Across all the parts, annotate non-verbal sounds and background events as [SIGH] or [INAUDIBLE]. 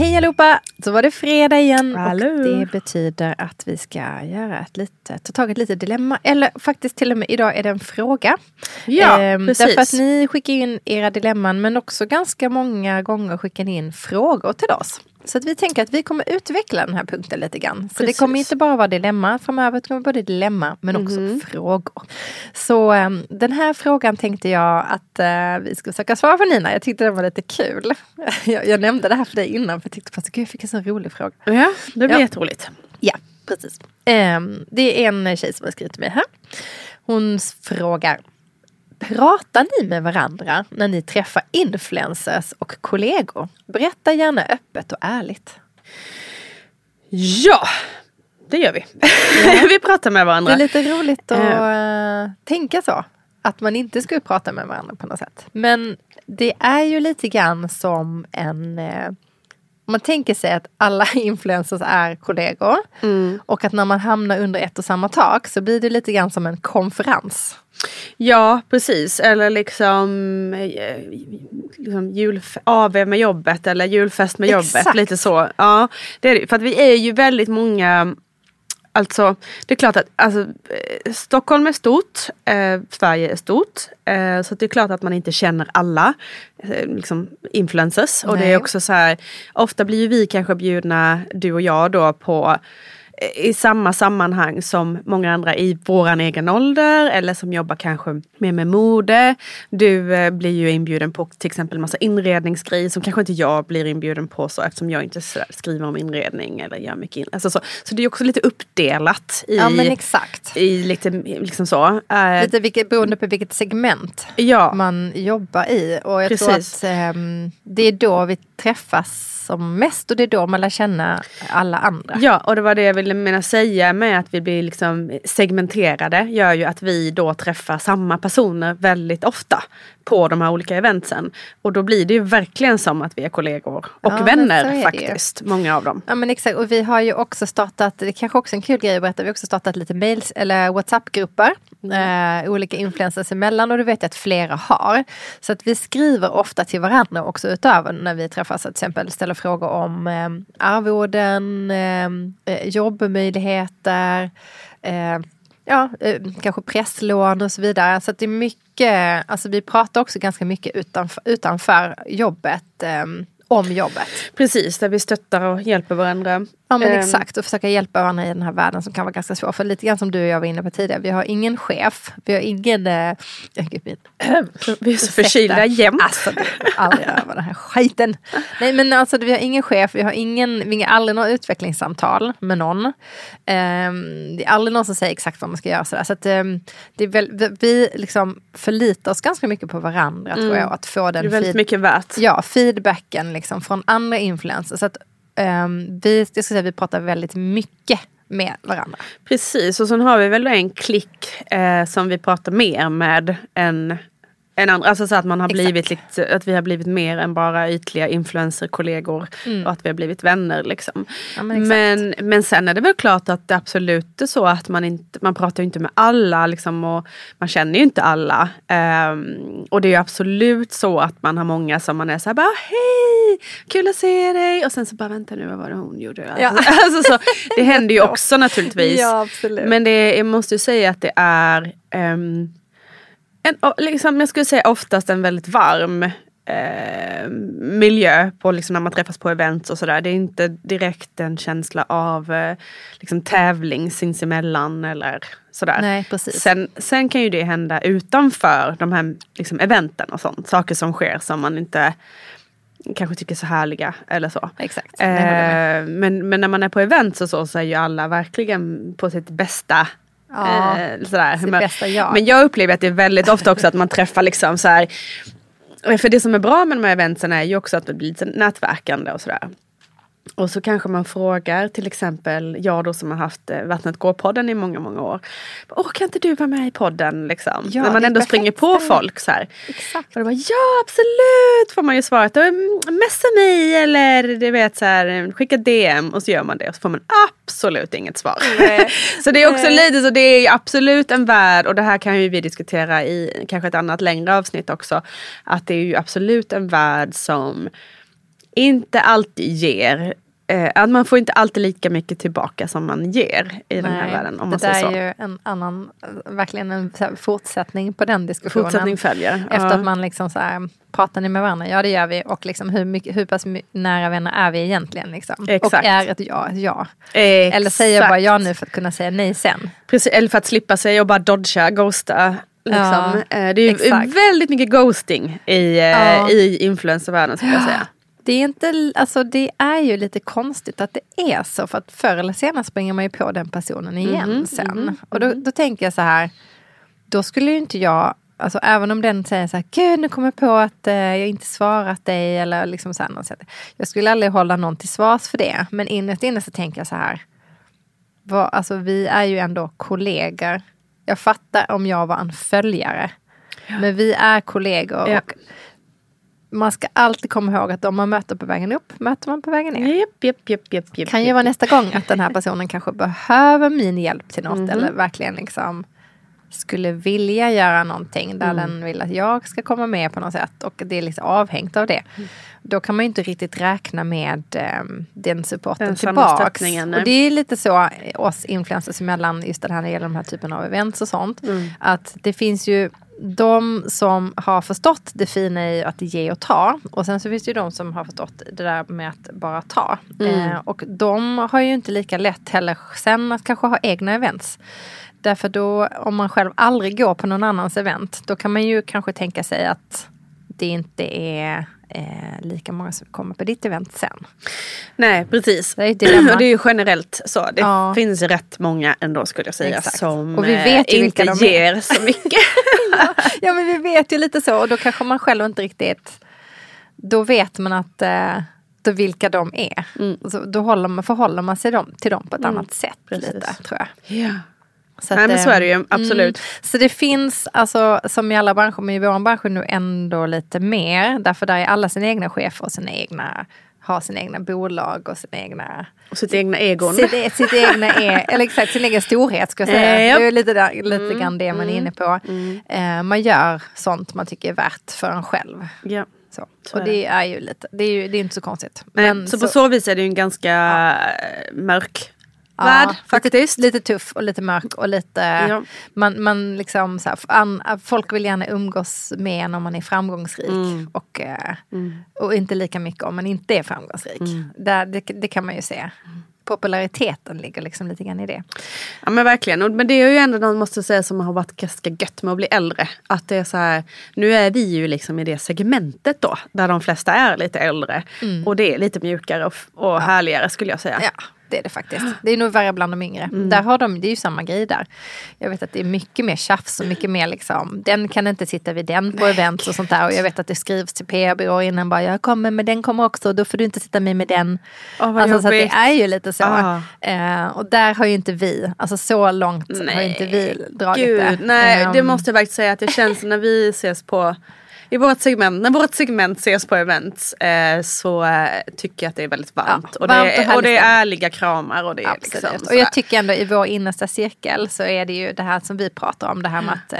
Hej allihopa! Så var det fredag igen Hallå. och det betyder att vi ska göra ett litet, ta tag i ett litet dilemma. Eller faktiskt till och med idag är det en fråga. Ja, Ehm, precis. Därför att ni skickar in era dilemman men också ganska många gånger skickar ni in frågor till oss. Så att vi tänker att vi kommer utveckla den här punkten lite grann. Så det Precis. kommer inte bara vara dilemma framöver, det kommer både dilemma men också Mhm. frågor. Så ehm, den här frågan tänkte jag att eh, vi ska försöka svara på Nina. Jag tyckte den var lite kul. [LAUGHS] jag, jag nämnde det här för dig innan för jag tyckte gud, jag fick en så rolig fråga. Ja, det blir Ja. jätteroligt. Ja, precis. Ehm, det är en tjej som har skrivit till mig här. Hon frågar Pratar ni med varandra när ni träffar influencers och kollegor? Berätta gärna öppet och ärligt. Ja, det gör vi. [LAUGHS] vi pratar med Det varandra. är lite roligt att eh, tänka så. Att man inte skulle prata med varandra på något sätt. Men det är ju lite grann som en eh, om man tänker sig att alla [LAUGHS] influencers är kollegor och att när man hamnar under ett och samma tak så blir det lite grann som en konferens. Ja, precis. Eller liksom, eh, liksom julf- AV med jobbet eller julfest med jobbet. Exakt. Lite så. Ja, det är det. För att vi är ju väldigt många Alltså det är klart att alltså, eh, Stockholm är stort, eh, Sverige är stort. Eh, så det är klart att man inte känner alla eh, liksom influencers. Och det Nej. är också så här, ofta blir vi kanske bjudna, du och jag då, på i samma sammanhang som många andra i våran egen ålder eller som jobbar kanske mer med mode. Du eh, blir ju inbjuden på till exempel massa inredningsgrejer som kanske inte jag blir inbjuden på så eftersom jag inte skriver om inredning eller gör mycket in- alltså så. så det är också lite uppdelat i, Ja men exakt i lite liksom så. Eh, Lite vilket, beroende på vilket segment ja, man jobbar i. Och jag tror Precis. att ehm, det är då vi träffas som mest och det är då man lär känna alla andra. Ja, och det var det jag ville mena säga med att vi blir liksom segmenterade gör ju att vi då träffar samma personer väldigt ofta på de här olika eventsen. Och då blir det ju verkligen som att vi är kollegor och Ja, är vänner faktiskt, många av dem. Ja men exakt och vi har ju också startat, det är kanske också en kul grej att berätta, vi har också startat lite mails eller WhatsApp-grupper. Eh, olika influencers emellan och det vet jag att flera har. Så att vi skriver ofta till varandra också utöver när vi träffas. Till exempel ställer frågor om eh, arvoden, eh, eh, jobbmöjligheter. Eh, Ja, eh, kanske presslån och så vidare. Så att det är mycket, alltså vi pratar också ganska mycket utanför, utanför jobbet, eh, om jobbet. Precis, där vi stöttar och hjälper varandra. Ja men Ehm, exakt och försöka hjälpa varandra i den här världen som kan vara ganska svår. För lite grann som du och jag var inne på tidigare, vi har ingen chef, vi har ingen... Eh, gud, min- [CLEARS THROAT] Vi är så förkylda jämt. Alltså, det aldrig över den här skiten. Nej men alltså vi har ingen chef, vi har ingen, vi har aldrig några utvecklingssamtal med någon. Ehm, det är aldrig någon som säger exakt vad man ska göra. Sådär. Så att, ehm, det är väl, vi, liksom förlitar oss ganska mycket på varandra tror jag. Att få Det den är väldigt mycket värt. Ja, feedbacken liksom från andra influencers. Så att, ehm, vi, jag ska säga, vi pratar väldigt mycket med varandra. Precis, och sen har vi väl en klick eh, som vi pratar mer med än, än andra. Alltså så att man har Exakt. blivit lite, att vi har blivit mer än bara ytliga influencerkollegor och att vi har blivit vänner. Liksom. Ja, men men, men, sen är det väl klart att det absolut är så att man inte, man pratar inte med alla liksom, och man känner ju inte alla. Ehm, och det är ju absolut så att man har många som man är såhär bara hej, kul att se dig och sen så bara vänta nu vad var det hon gjorde? Ja. [LAUGHS] Alltså, så, det händer ju [LAUGHS] också naturligtvis. Ja. Men det, jag måste ju säga att det är ehm, en, liksom, jag skulle säga oftast en väldigt varm eh, miljö på liksom när man träffas på event och sådär. Det är inte direkt en känsla av eh, liksom tävling sinsemellan eller sådär. Nej, precis. Sen, sen kan ju det hända utanför de här liksom, eventen och sånt. Saker som sker som man inte kanske tycker så härliga eller så. Exakt. Eh, men, men när man är på events och så, så är ju alla verkligen på sitt bästa Ja, eh, sådär, humör. bästa jag. Men jag upplever att det är väldigt ofta också att man träffar liksom så här. För det som är bra med de här eventsen är ju också att det blir lite nätverkande och sådär. Och så kanske man frågar till exempel jag då som har haft eh, Vattnet går-podden i många, många år. Åh, kan inte du vara med i podden? Liksom. Ja, När man ändå springer på ställe. folk så här. Exakt. Och då bara, ja absolut får man ju svaret. Mm, Messa mig eller du vet så här, skicka DM och så gör man det och så får man absolut inget svar. [LAUGHS] så det är också lite så det är absolut en värld och det här kan ju vi diskutera i kanske ett annat längre avsnitt också. Att det är ju absolut en värld som inte alltid ger eh, att man får inte alltid lika mycket tillbaka som man ger i den här Nej, världen. Om det man där säger så. är ju en annan, verkligen en fortsättning på den diskussionen. Fortsättning följer. Efter Ja. att man liksom så här, pratar ni med varandra? Ja det gör vi. Och liksom hur, mycket, hur pass nära vänner är vi egentligen? Liksom? Exakt. Och är ett ja ett ja? Eller säger jag bara Exakt. ja nu för att kunna säga nej sen? Precis, eller för att slippa sig och bara dodga, ghosta. Liksom. Ja, Eh, det är ju exakt. väldigt mycket ghosting i, eh, Ja. i influencervärlden skulle jag säga. Det är, inte, alltså det är ju lite konstigt att det är så. För att förr eller senare springer man ju på den personen igen Mhm, sen. Och då, då tänker jag så här. Då skulle ju inte jag, alltså även om den säger så här. Gud nu kommer jag på att eh, jag inte svarat dig. Eller liksom så här, något sätt. Jag skulle aldrig hålla någon till svars för det. Men innerst inne så tänker jag så här. Vad, alltså vi är ju ändå kollegor. Jag fattar om jag var en följare. Men vi är kollegor. Ja. Och man ska alltid komma ihåg att de man möter på vägen upp möter man på vägen ner. Japp, japp, japp, japp, japp, Kan ju vara nästa gång att den här personen kanske behöver min hjälp till något Mhm. eller verkligen liksom skulle vilja göra någonting där Mm. den vill att jag ska komma med på något sätt och det är liksom avhängt av det. Mm. Då kan man ju inte riktigt räkna med ehm, den supporten Den tillbaks. Och det är lite så oss influencers emellan just det här när det gäller de här typen av events och sånt. Mm. Att det finns ju de som har förstått det fina i att ge och ta. Och sen så finns det ju de som har förstått det där med att bara ta. Mm. Eh, och de har ju inte lika lätt heller sen att kanske ha egna events. Därför då, om man själv aldrig går på någon annans event, då kan man ju kanske tänka sig att det inte är eh, lika många som kommer på ditt event sen. Nej precis. Det är dilemma. Och [CLEARS THROAT] det är ju generellt så. Det Ja. finns rätt många ändå skulle jag säga Exakt. som Och vi eh, vet ju inte vilka de ger så mycket. [LAUGHS] [LAUGHS] ja men vi vet ju lite så och då kanske man själv inte riktigt Då vet man att eh, då vilka de är. Mm. Så då håller man, förhåller man sig dem, till dem på ett annat sätt. precis. Lite, tror jag. ja. Så Nej att, men så eh, är det ju absolut. Mm, så det finns, alltså, som i alla branscher, men i vår bransch nu ändå lite mer. Därför där är alla sina egna chefer och sina egna, har sina egna bolag och sina egna Och sitt egna egon. Sitt, sitt egna är, [LAUGHS] eller exakt sin egen storhet ska jag säga. Eh, japp. Det är lite, där, lite grann det man är inne på. Eh, man gör sånt man tycker är värt för en själv. Ja. Så. Så Och det är ju lite, det är ju det är inte så konstigt. Men så, på så vis är det ju en ganska eh, mörk ja, värld faktiskt. Lite, lite tuff och lite mörk och lite, Ja. man, man liksom så här, an, folk vill gärna umgås med en om man är framgångsrik. Mm. Och, eh, och inte lika mycket om man inte är framgångsrik. Mm. Där, det, det kan man ju se. Populariteten ligger liksom lite grann i det. Ja men verkligen. Och, men det är ju ändå något måste säga som har varit ganska gött med att bli äldre. Att det är så här, nu är vi ju liksom i det segmentet då. Där de flesta är lite äldre. Och det är lite mjukare och, och härligare skulle jag säga. Ja, det är det faktiskt. Det är nog värre bland de yngre. Där har de, det är ju samma grej där. Jag vet att det är mycket mer tjafs och mycket mer liksom, den kan inte sitta vid den på events och sånt där. Och jag vet att det skrivs till PR-byråer innan bara, jag kommer men den kommer också, då får du inte sitta med med den. Vad alltså, så det är ju lite så. Ah. Eh, och där har ju inte vi, alltså så långt har ju inte vi dragit Gud, det. nej det Ehm, måste jag faktiskt säga att det känns när vi ses på i vårt segment, när vårt segment ses på events eh, så eh, tycker jag att det är väldigt varmt. Ja, och, varmt det, och är- härlig och det är ärliga kramar och det är Absolut. liksom och jag tycker ändå i vår innersta cirkel så är det ju det här som vi pratar om, det här med att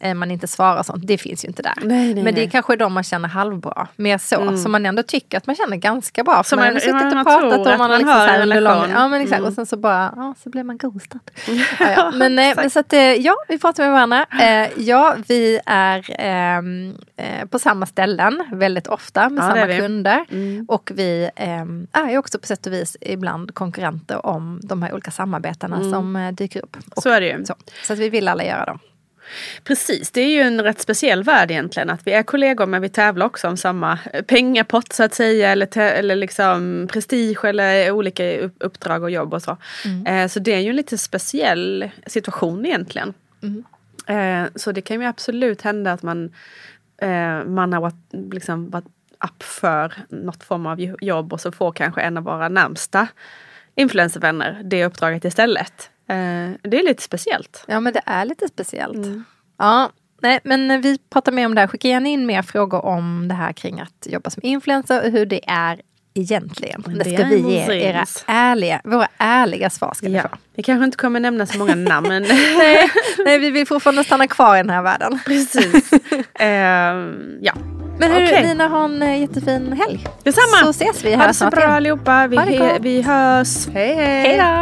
eh, man inte svarar och sånt. Det finns ju inte där. Nej, nej, Men det är kanske de man känner halvbra. Mer så, som man ändå tycker att man känner ganska bra. Som man har man- suttit man och pratat och man har man liksom har en relation. Ja men exakt, och sen så bara, ja så blir man ghostad. [LAUGHS] ja, ja. Men, eh, men så att, eh, ja, vi pratar med varandra. Eh, ja, vi är ehm, eh, på samma ställen väldigt ofta med Ja, samma kunder. Mm. Och vi ehm, är också på sätt och vis ibland konkurrenter om de här olika samarbetena som eh, dyker upp. Och, Så är det ju. så, så att vi vill alla göra dem. Precis, det är ju en rätt speciell värld egentligen. Att vi är kollegor men vi tävlar också om samma pengapott så att säga. Eller, eller liksom prestige eller olika uppdrag och jobb och så. Mm. Eh, så det är ju en lite speciell situation egentligen. Mm. Eh, så det kan ju absolut hända att man, eh, man har varit, liksom, varit upp för något form av jobb och så får kanske en av våra närmsta influencervänner det uppdraget istället. Eh, det är lite speciellt. Ja men det är lite speciellt. Mm. Ja, nej, men vi pratar mer om det här. Skicka gärna in mer frågor om det här kring att jobba som influencer och hur det är egentligen. Det, det ska vi ge era ärliga, våra ärliga svar. Ska ja. få. Vi kanske inte kommer nämna så många namn. Men [LAUGHS] nej, nej, vi vill fortfarande stanna kvar i den här världen. [LAUGHS] Precis. uh, ja. Men hur, okay. Lina, ha en eh, jättefin helg. Detsamma. Så ses vi här snart Ha det så bra igen. allihopa. Vi, he, vi hörs. Hej hej. Hej då.